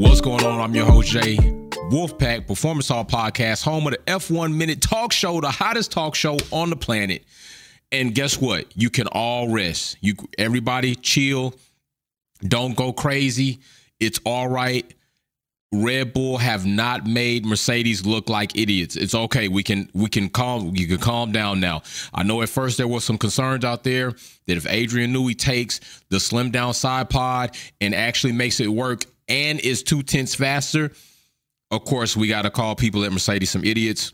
What's going on? I'm your host, Jay Wolfpack, Performance Hall Podcast, home of the F1 Minute Talk Show, the hottest talk show on the planet. And guess what? You can all rest. You everybody chill. Don't go crazy. It's all right. Red Bull have not made Mercedes look like idiots. It's okay. We can we can calm you can calm down now. I know at first there was some concerns out there that if Adrian Newey takes the slim down side pod and actually makes it work and is two tenths faster, of course we got to call people at Mercedes some idiots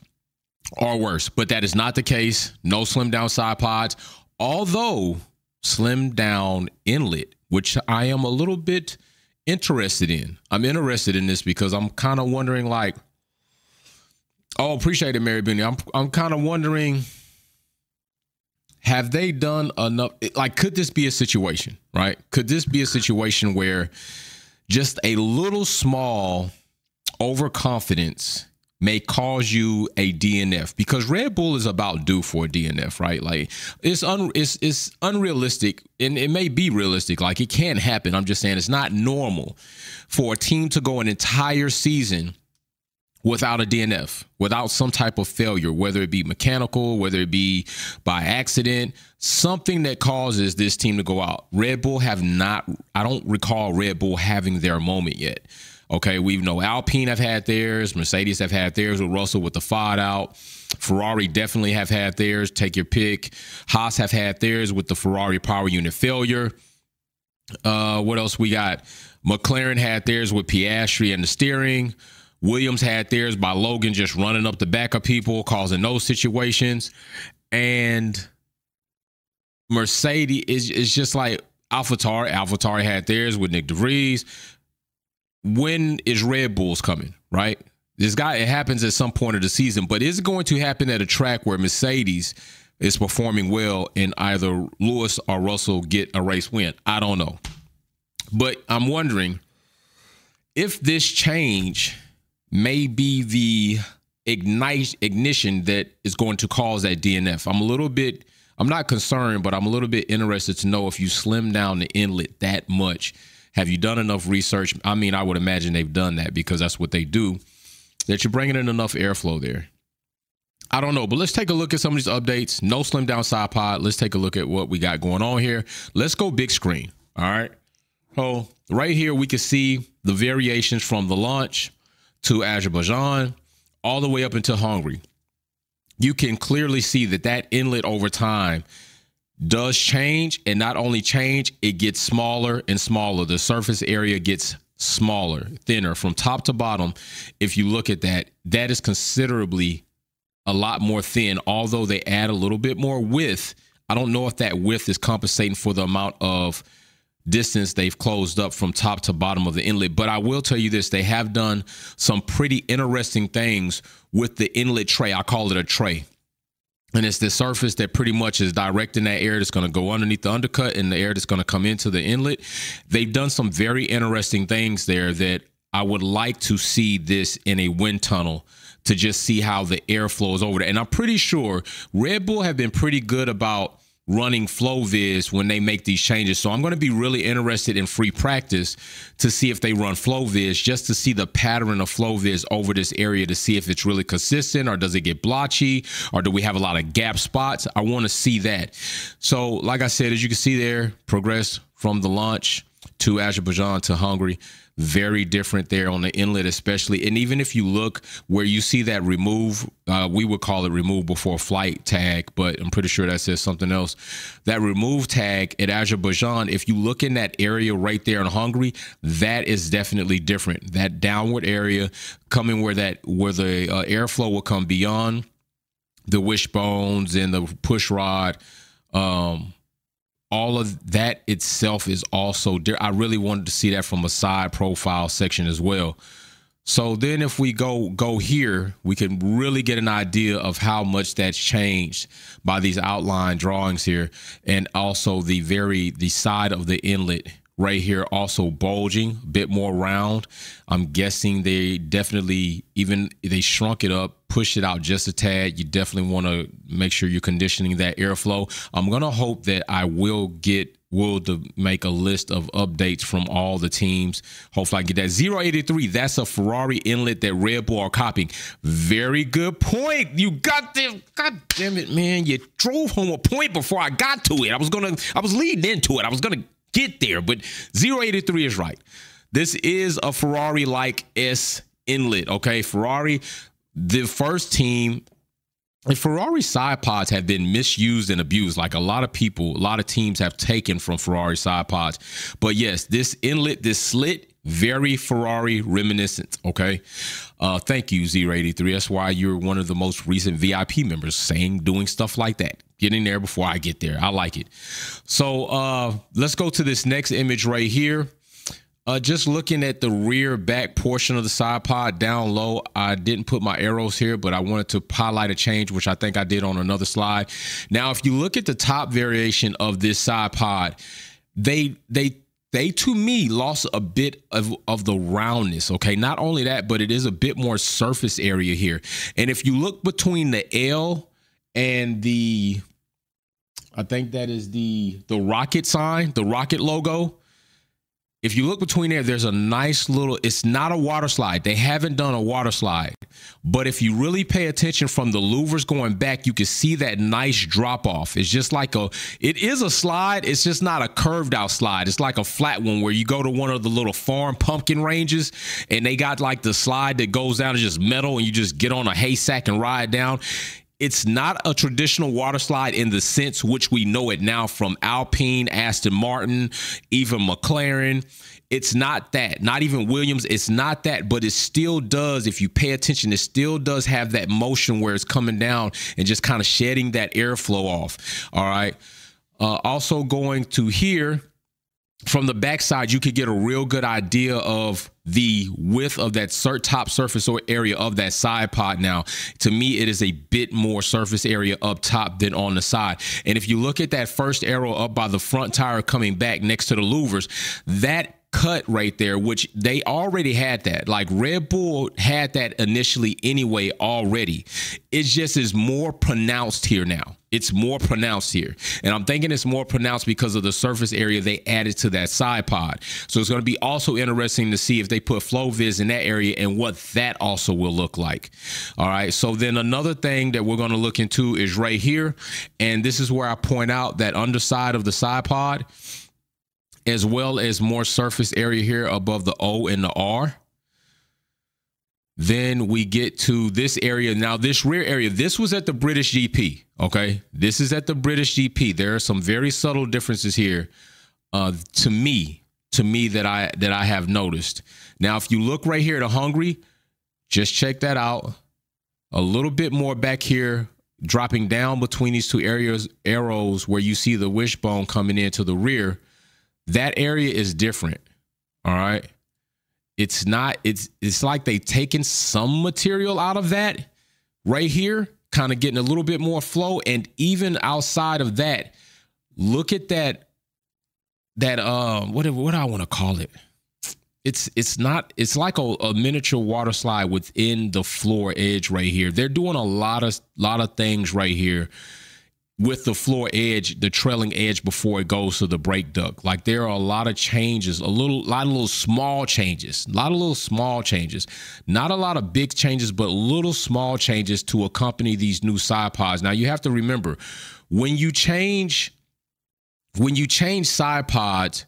or worse. But that is not the case. No slim down side pods. Although slim down inlet, which I am a little bit interested in. I'm interested in this because I'm kind of wondering, like, oh, appreciate it, Mary Benny. I'm I'm kind of wondering, have they done enough? Like, could this be a situation, right? Could this be a situation where just a little small overconfidence may cause you a DNF because Red Bull is about due for a DNF, right? Like it's un it's it's unrealistic and it may be realistic. Like it can happen. I'm just saying it's not normal for a team to go an entire season without a DNF, without some type of failure, whether it be mechanical, whether it be by accident, something that causes this team to go out. Red Bull have not I don't recall Red Bull having their moment yet. Okay, we know Alpine have had theirs, Mercedes have had theirs with Russell with the FOD out. Ferrari definitely have had theirs. Take your pick. Haas have had theirs with the Ferrari power unit failure. Uh, what else we got? McLaren had theirs with Piastri and the steering. Williams had theirs by Logan just running up the back of people, causing those situations. And Mercedes is, is just like AlphaTauri. AlphaTauri had theirs with Nick de Vries when is Red Bulls coming, right? This guy, it happens at some point of the season, but is it going to happen at a track where Mercedes is performing well and either Lewis or Russell get a race win? I don't know. But I'm wondering if this change may be the ignite ignition that is going to cause that DNF. I'm a little bit I'm not concerned, but I'm a little bit interested to know if you slim down the inlet that much have you done enough research? I mean, I would imagine they've done that because that's what they do. That you're bringing in enough airflow there. I don't know, but let's take a look at some of these updates. No slim down side pod. Let's take a look at what we got going on here. Let's go big screen. All right. So right here we can see the variations from the launch to Azerbaijan all the way up into Hungary. You can clearly see that that inlet over time does change and not only change it gets smaller and smaller. The surface area gets smaller thinner from top to bottom. If you look at that that is considerably a lot more thin although they add a little bit more width. I don't know if that width is compensating for the amount of distance they've closed up from top to bottom of the inlet but i will tell you this they have done some pretty interesting things with the inlet tray i call it a tray and it's the surface that pretty much is directing that air that's going to go underneath the undercut and the air that's going to come into the inlet. They've done some very interesting things there that I would like to see this in a wind tunnel to just see how the air flows over there. And I'm pretty sure Red Bull have been pretty good about running FlowViz when they make these changes. So I'm going to be really interested in free practice to see if they run FlowViz just to see the pattern of FlowViz over this area to see if it's really consistent or does it get blotchy or do we have a lot of gap spots? I want to see that. So like I said, as you can see there, progress from the launch to Azerbaijan to Hungary very different there on the inlet, especially. And even if you look where you see that remove, uh, we would call it remove before flight tag, but I'm pretty sure that says something else. That remove tag at Azerbaijan, if you look in that area right there in Hungary, that is definitely different. That downward area coming where that where the uh, airflow will come beyond the wishbones and the push rod. Um, all of that itself is also there. I really wanted to see that from a side profile section as well. So then if we go go here, we can really get an idea of how much that's changed by these outline drawings here and also the very the side of the inlet right here also bulging a bit more round i'm guessing they definitely even they shrunk it up pushed it out just a tad you definitely want to make sure you're conditioning that airflow i'm gonna hope that i will get We'll make a list of updates from all the teams. Hopefully, I get that. 083, that's a Ferrari inlet that Red Bull are copying. Very good point. You got them. God damn it, man. You drove home a point before I got to it. I was gonna, I was leading into it. I was gonna get there, but 083 is right. This is a Ferrari like S inlet. Okay. Ferrari, the first team and Ferrari side pods have been misused and abused. Like a lot of people, a lot of teams have taken from Ferrari side pods. But yes, this inlet, this slit, very Ferrari reminiscent. Okay. Uh, thank you, Z83. That's why you're one of the most recent VIP members saying, doing stuff like that. Getting there before I get there. I like it. So uh, let's go to this next image right here. Uh, just looking at the rear back portion of the side pod down low, I didn't put my arrows here, but I wanted to highlight a change, which I think I did on another slide. Now, if you look at the top variation of this side pod, they they they to me lost a bit of, of the roundness. Okay. Not only that, but it is a bit more surface area here. And if you look between the L and the I think that is the the rocket sign, the rocket logo if you look between there, there's a nice little, it's not a water slide. They haven't done a water slide. But if you really pay attention from the louvers going back, you can see that nice drop off. It's just like a, it is a slide. It's just not a curved out slide. It's like a flat one where you go to one of the little farm pumpkin ranges and they got like the slide that goes down to just metal and you just get on a haystack and ride down it's not a traditional water slide in the sense which we know it now from Alpine, Aston Martin, even McLaren. It's not that, not even Williams. It's not that, but it still does. If you pay attention, it still does have that motion where it's coming down and just kind of shedding that airflow off. All right. Uh, also going to here from the backside, you could get a real good idea of the width of that top surface or area of that side pod now to me it is a bit more surface area up top than on the side and if you look at that first arrow up by the front tire coming back next to the louvers that cut right there, which they already had that. Like Red Bull had that initially anyway already. It just is more pronounced here now. It's more pronounced here. And I'm thinking it's more pronounced because of the surface area they added to that side pod. So it's going to be also interesting to see if they put FloViz in that area and what that also will look like. All right. So then another thing that we're going to look into is right here. And this is where I point out that underside of the side pod as well as more surface area here above the O and the R. Then we get to this area. Now, this rear area, this was at the British GP. Okay. This is at the British GP. There are some very subtle differences here uh, to me, to me that I that I have noticed. Now, if you look right here to Hungary, just check that out. A little bit more back here, dropping down between these two areas, arrows where you see the wishbone coming into the rear that area is different. All right. It's not, it's it's like they've taken some material out of that right here, kind of getting a little bit more flow. And even outside of that, look at that, that uh what what do I want to call it? It's it's not it's like a, a miniature water slide within the floor edge right here. They're doing a lot of lot of things right here with the floor edge, the trailing edge before it goes to the brake duct. Like there are a lot of changes, a little lot of little small changes, a lot of little small changes. Not a lot of big changes, but little small changes to accompany these new side pods. Now you have to remember when you change when you change side pods,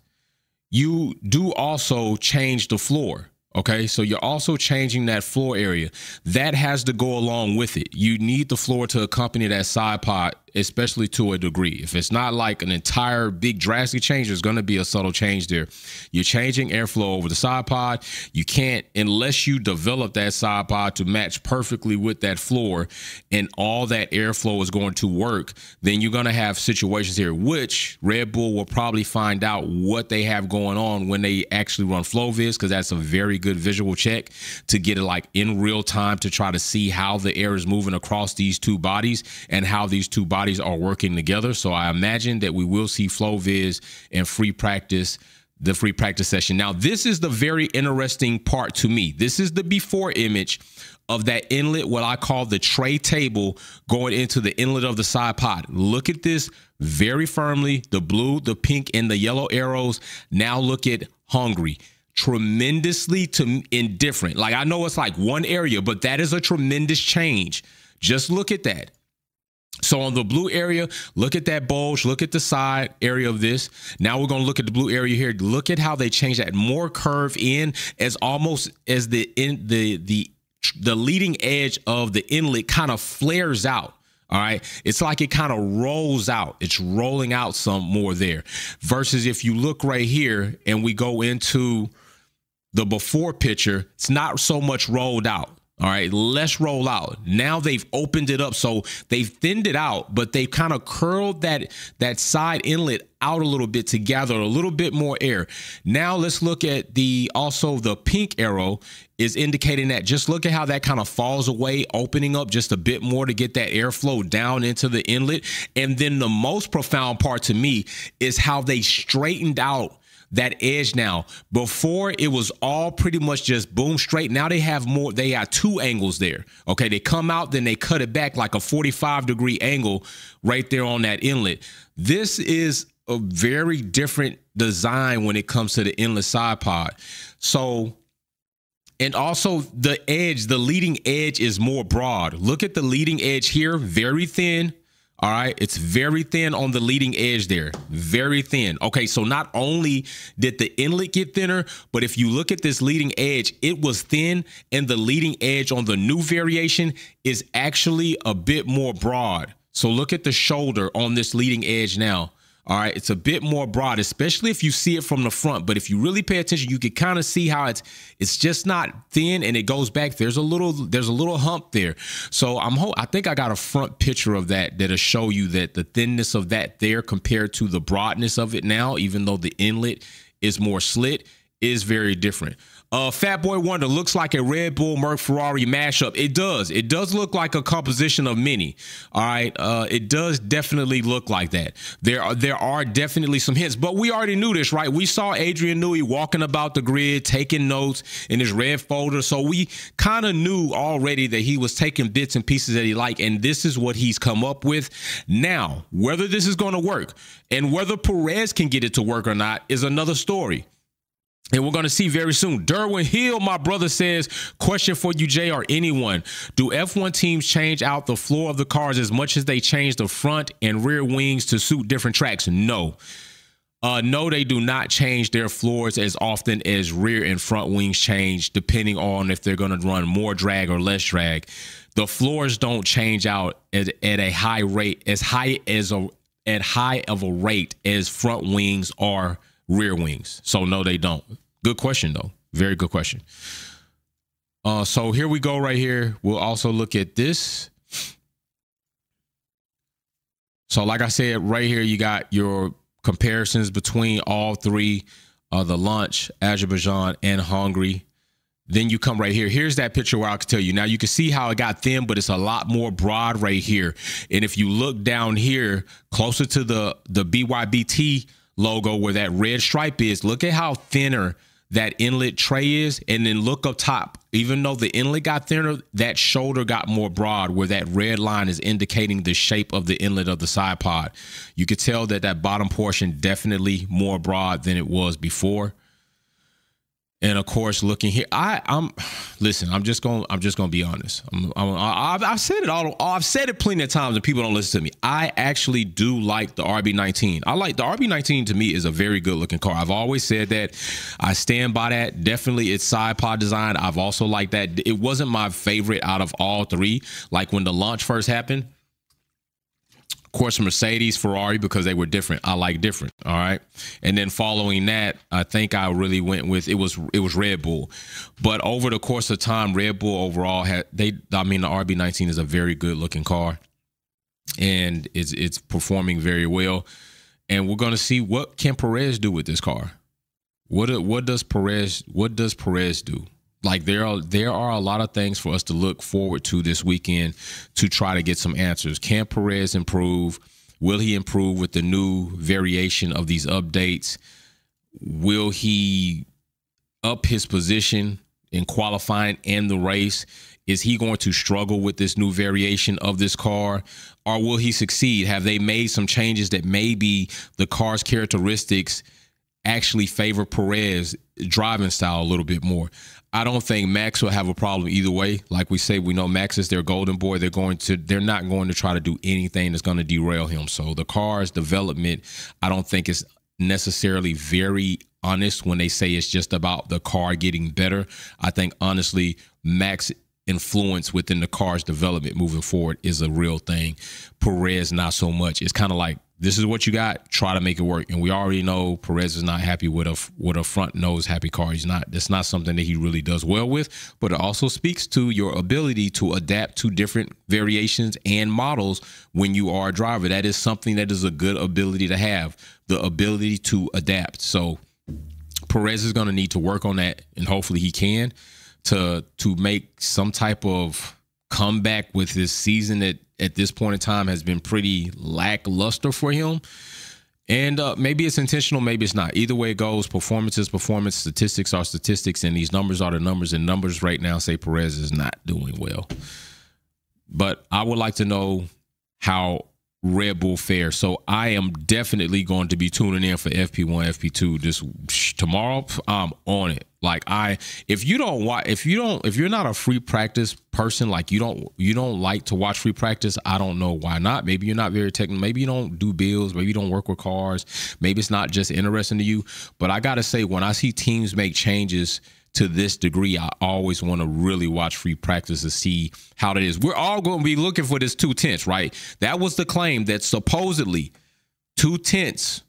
you do also change the floor. Okay, so you're also changing that floor area. That has to go along with it. You need the floor to accompany that side pod especially to a degree. If it's not like an entire big drastic change, there's going to be a subtle change there. You're changing airflow over the side pod. You can't, unless you develop that side pod to match perfectly with that floor and all that airflow is going to work, then you're going to have situations here, which Red Bull will probably find out what they have going on when they actually run FloViz, because that's a very good visual check to get it like in real time to try to see how the air is moving across these two bodies and how these two bodies bodies are working together. So I imagine that we will see FloViz and free practice the free practice session. Now, this is the very interesting part to me. This is the before image of that inlet, what I call the tray table going into the inlet of the side pod. Look at this very firmly the blue, the pink, and the yellow arrows. Now look at Hungary. Tremendously to indifferent. Like I know it's like one area, but that is a tremendous change. Just look at that. So on the blue area, look at that bulge, look at the side area of this. Now we're going to look at the blue area here. Look at how they change that more curve in as almost as the in the the the leading edge of the inlet kind of flares out. All right. It's like it kind of rolls out. It's rolling out some more there. Versus if you look right here and we go into the before picture, it's not so much rolled out. All right, let's roll out. Now they've opened it up, so they've thinned it out, but they've kind of curled that that side inlet out a little bit to gather a little bit more air. Now let's look at the also the pink arrow is indicating that just look at how that kind of falls away, opening up just a bit more to get that airflow down into the inlet. And then the most profound part to me is how they straightened out that edge now. Before it was all pretty much just boom straight. Now they have more, they have two angles there. Okay. They come out, then they cut it back like a 45 degree angle right there on that inlet. This is a very different design when it comes to the inlet side pod. So, and also the edge, the leading edge is more broad. Look at the leading edge here, very thin all right. It's very thin on the leading edge there. Very thin. Okay. So not only did the inlet get thinner, but if you look at this leading edge, it was thin and the leading edge on the new variation is actually a bit more broad. So look at the shoulder on this leading edge now. All right, it's a bit more broad, especially if you see it from the front. But if you really pay attention, you can kind of see how it's it's just not thin and it goes back. There's a little there's a little hump there. So I'm ho- I think I got a front picture of that that'll show you that the thinness of that there compared to the broadness of it now, even though the inlet is more slit, is very different. Uh, Fat Boy Wonder looks like a Red Bull Merc Ferrari mashup. It does. It does look like a composition of many. All right. Uh, it does definitely look like that. There are there are definitely some hints, but we already knew this, right? We saw Adrian Newey walking about the grid, taking notes in his red folder, so we kind of knew already that he was taking bits and pieces that he liked, and this is what he's come up with. Now, whether this is going to work and whether Perez can get it to work or not is another story. And we're going to see very soon. Derwin Hill, my brother says, question for you, Jay, or anyone. Do F1 teams change out the floor of the cars as much as they change the front and rear wings to suit different tracks? No. Uh, no, they do not change their floors as often as rear and front wings change, depending on if they're going to run more drag or less drag. The floors don't change out at, at a high rate, as high as a at high of a rate as front wings are rear wings. So no, they don't. Good question though. Very good question. Uh, so here we go right here. We'll also look at this. So like I said, right here you got your comparisons between all three, uh, the launch, Azerbaijan, and Hungary. Then you come right here. Here's that picture where I can tell you. Now you can see how it got thin, but it's a lot more broad right here. And if you look down here, closer to the the Bybit logo where that red stripe is, look at how thinner that inlet tray is, and then look up top. Even though the inlet got thinner, that shoulder got more broad where that red line is indicating the shape of the inlet of the side pod. You could tell that that bottom portion definitely more broad than it was before and of course looking here i i'm listen i'm just gonna i'm just to be honest. I'm, I'm, I've, I've said it all i've said it plenty of times and people don't listen to me. I actually do like the rb19 i like the rb19 to me is a very good looking car. I've always said that. I stand by that. Definitely its side pod design. I've also liked that. It wasn't my favorite out of all three. Like when the launch first happened of course, Mercedes, Ferrari, because they were different. I like different. All right. And then following that, I think I really went with it was it was Red Bull. But over the course of time, Red Bull overall had they I mean the RB19 is a very good looking car and it's it's performing very well. And we're gonna see what can Perez do with this car. What what does Perez what does Perez do? Like there are there are a lot of things for us to look forward to this weekend to try to get some answers. Can Perez improve? Will he improve with the new variation of these updates? will he up his position in qualifying and the race? Is he going to struggle with this new variation of this car or will he succeed? Have they made some changes that maybe the car's characteristics actually favor Perez driving style a little bit more? I don't think Max will have a problem either way. Like we say, we know Max is their golden boy. They're going to they're not going to try to do anything that's going to derail him. So the car's development, I don't think is necessarily very honest when they say it's just about the car getting better. I think honestly, Max influence within the car's development moving forward is a real thing. Perez, not so much. It's kind of like this is what you got. Try to make it work. And we already know Perez is not happy with a with a front nose happy car. He's not. That's not something that he really does well with. But it also speaks to your ability to adapt to different variations and models when you are a driver. That is something that is a good ability to have. The ability to adapt. So Perez is going to need to work on that, and hopefully he can to to make some type of comeback with this season that at this point in time has been pretty lackluster for him. And uh, maybe it's intentional, maybe it's not. Either way it goes, performance is performance, statistics are statistics, and these numbers are the numbers. And numbers right now say Perez is not doing well. But I would like to know how Red Bull fair. So I am definitely going to be tuning in for FP1, FP2 this tomorrow. I'm on it. Like I, if you don't watch, if you don't, if you're not a free practice person, like you don't, you don't like to watch free practice. I don't know why not. Maybe you're not very technical. Maybe you don't do bills. Maybe you don't work with cars. Maybe it's not just interesting to you. But I gotta say, when I see teams make changes to this degree, I always want to really watch free practice to see how that is. We're all going to be looking for this two tenths, right? That was the claim that supposedly two tenths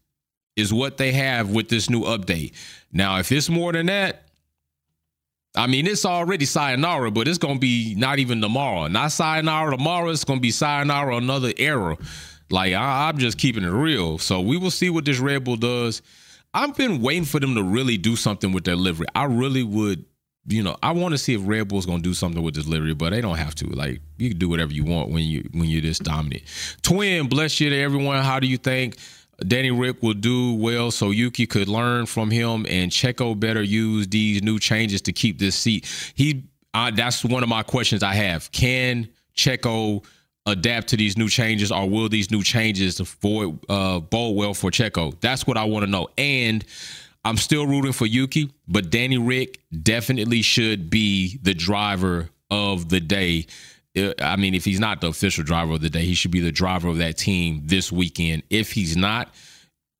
is what they have with this new update. Now, if it's more than that, I mean, it's already sayonara, but it's going to be not even tomorrow. Not sayonara tomorrow. It's going to be sayonara another era. Like, I, am just keeping it real. So we will see what this Red Bull does. I've been waiting for them to really do something with their livery. I really would, you know, I want to see if Red Bull's to do something with this livery, but they don't have to. Like, you can do whatever you want when you when you're this dominant. Twin, bless you to everyone. How do you think? Danny Ric will do well so Yuki could learn from him and Checo better use these new changes to keep this seat. He uh, that's one of my questions I have. Can Checo adapt to these new changes or will these new changes avoid uh bode well for Checo? That's what I want to know. And I'm still rooting for Yuki, but Danny Ric definitely should be the driver of the day I mean, if he's not the official driver of the day, he should be the driver of that team this weekend. If he's not,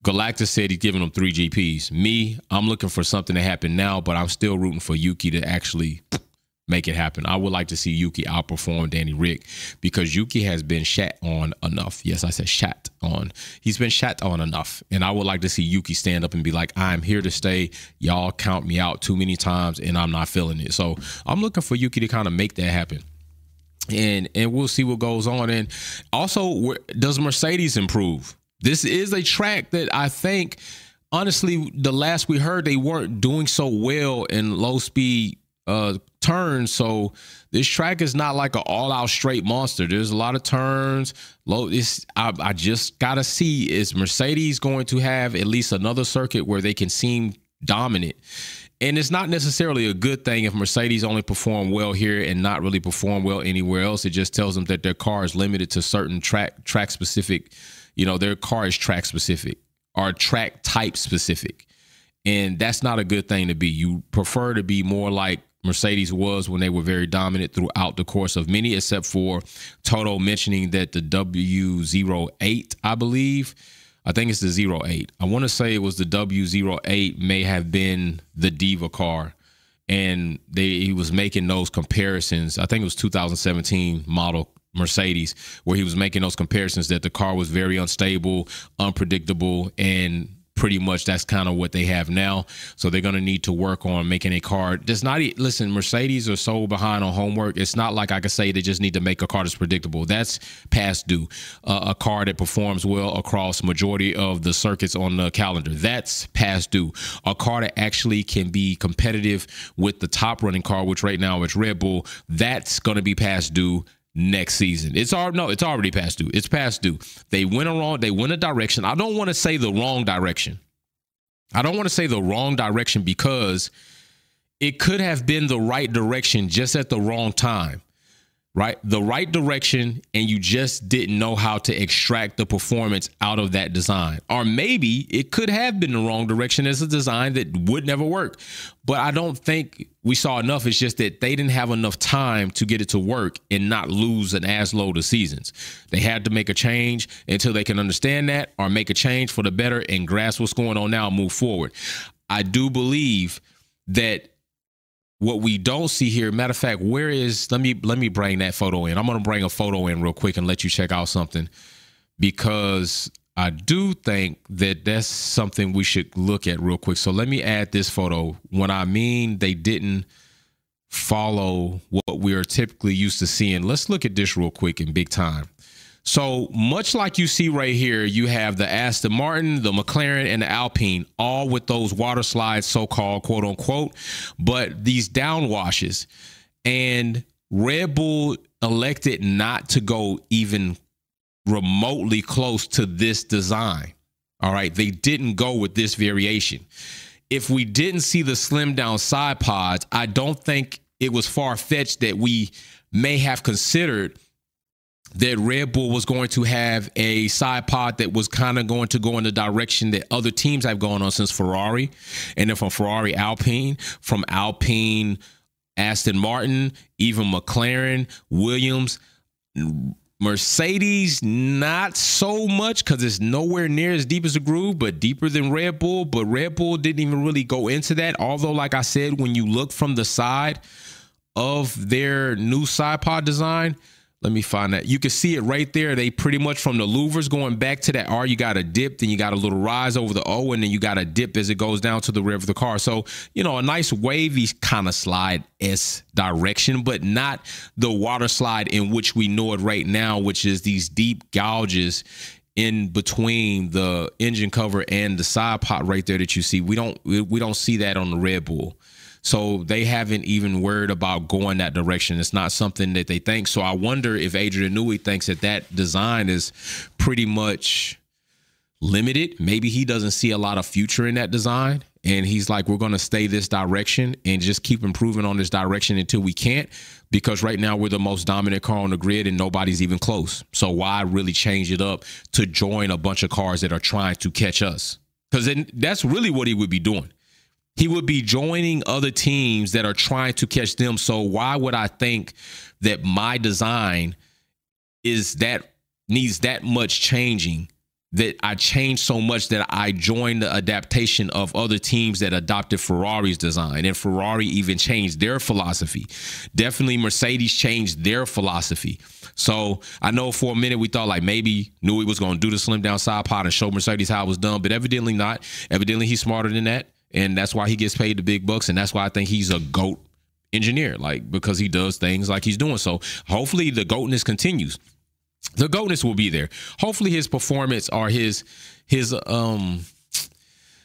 Galactus said he's giving him three GPs. Me, I'm looking for something to happen now, but I'm still rooting for Yuki to actually make it happen. I would like to see Yuki outperform Danny Ric because Yuki has been shat on enough. Yes, I said shat on. He's been shat on enough. And I would like to see Yuki stand up and be like, I'm here to stay. Y'all count me out too many times and I'm not feeling it. So I'm looking for Yuki to kind of make that happen and and we'll see what goes on. And also, does Mercedes improve? This is a track that I think, honestly, the last we heard, they weren't doing so well in low speed uh, turns. So this track is not like an all out straight monster. There's a lot of turns. Low. This I, I just gotta see is Mercedes going to have at least another circuit where they can seem dominant and it's not necessarily a good thing if Mercedes only perform well here and not really perform well anywhere else. It just tells them that their car is limited to certain track track specific, you know, their car is track specific or track type specific. And that's not a good thing to be. You prefer to be more like Mercedes was when they were very dominant throughout the course of many, except for Toto mentioning that the W08, I believe, I think it's the 08. I want to say it was the W08 may have been the Diva car. And they he was making those comparisons. I think it was 2017 model Mercedes, where he was making those comparisons that the car was very unstable, unpredictable, and pretty much that's kind of what they have now. So they're going to need to work on making a car. Does not listen. Mercedes are so behind on homework. It's not like I could say they just need to make a car that's predictable. That's past due. Uh, a car that performs well across majority of the circuits on the calendar. That's past due. A car that actually can be competitive with the top running car, which right now is Red Bull. That's going to be past due next season. It's already no, it's already past due. It's past due. They went a wrong, they went a direction. I don't want to say the wrong direction. I don't want to say the wrong direction because it could have been the right direction just at the wrong time right? The right direction, and you just didn't know how to extract the performance out of that design. Or maybe it could have been the wrong direction as a design that would never work. But I don't think we saw enough. It's just that they didn't have enough time to get it to work and not lose an as load of seasons. They had to make a change until they can understand that or make a change for the better and grasp what's going on now and move forward. I do believe that what we don't see here matter of fact where is let me let me bring that photo in. I'm to bring a photo in real quick and let you check out something because i do think that that's something we should look at real quick. So let me add this photo. When i mean they didn't follow what we are typically used to seeing. Let's look at this real quick in big time so much like you see right here, you have the Aston Martin, the McLaren, and the Alpine, all with those water slides, so-called quote unquote, but these downwashes. And Red Bull elected not to go even remotely close to this design. All right. They didn't go with this variation. If we didn't see the slim down side pods, I don't think it was far fetched that we may have considered that Red Bull was going to have a side pod that was kind of going to go in the direction that other teams have gone on since Ferrari, and then from Ferrari Alpine, from Alpine Aston Martin, even McLaren, Williams, Mercedes, not so much because it's nowhere near as deep as a groove, but deeper than Red Bull. But Red Bull didn't even really go into that. Although, like I said, when you look from the side of their new side pod design, let me find that. You can see it right there. They pretty much from the louvers going back to that R, you got a dip, then you got a little rise over the O, and then you got a dip as it goes down to the rear of the car. So, you know, a nice wavy kind of slide S direction, but not the water slide in which we know it right now, which is these deep gouges in between the engine cover and the side pod right there that you see. We don't we don't see that on the Red Bull. So they haven't even worried about going that direction. It's not something that they think. So I wonder if Adrian Newey thinks that that design is pretty much limited. Maybe he doesn't see a lot of future in that design. And he's like, we're going to stay this direction and just keep improving on this direction until we can't. Because right now we're the most dominant car on the grid and nobody's even close. So why really change it up to join a bunch of cars that are trying to catch us? Because that's really what he would be doing he would be joining other teams that are trying to catch them. So why would I think that my design is that needs that much changing that I changed so much that I joined the adaptation of other teams that adopted Ferrari's design and Ferrari even changed their philosophy. Definitely Mercedes changed their philosophy. So I know for a minute we thought like maybe he was going to do the slim down side pod and show Mercedes how it was done, but evidently not. Evidently he's smarter than that and that's why he gets paid the big bucks, and that's why I think he's a goat engineer, like because he does things like he's doing. So hopefully the goatness continues. The goatness will be there. Hopefully his performance or his his um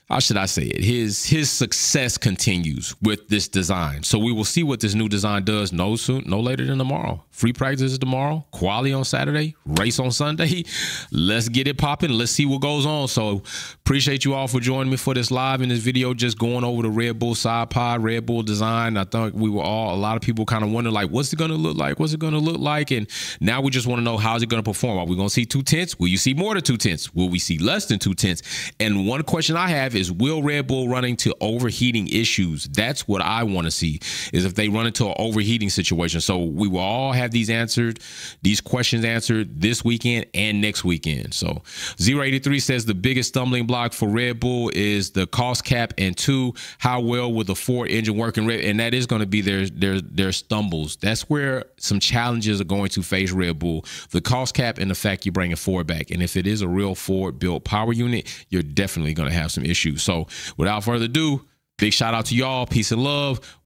how should I say it? His his success continues with this design. So we will see what this new design does no soon, no later than tomorrow. Free practice is tomorrow, quali on Saturday, race on Sunday. Let's get it popping. Let's see what goes on. So appreciate you all for joining me for this live in this video, just going over the Red Bull side pod, Red Bull design. I think we were all a lot of people kind of wondering like, what's it gonna look like? What's it gonna look like? And now we just want to know how's it gonna perform. Are we gonna see two tenths? Will you see more than two tenths? Will we see less than two tenths? And one question I have is will Red Bull run into overheating issues? That's what I want to see is if they run into an overheating situation. So we will all have have these answered, these questions answered this weekend and next weekend. So 083 says the biggest stumbling block for Red Bull is the cost cap and two, how well will the Ford engine work in Red and that is going to be their their their stumbles. That's where some challenges are going to face Red Bull. The cost cap and the fact you bring a Ford back. And if it is a real Ford built power unit, you're definitely going to have some issues. So without further ado, big shout out to y'all. Peace and love.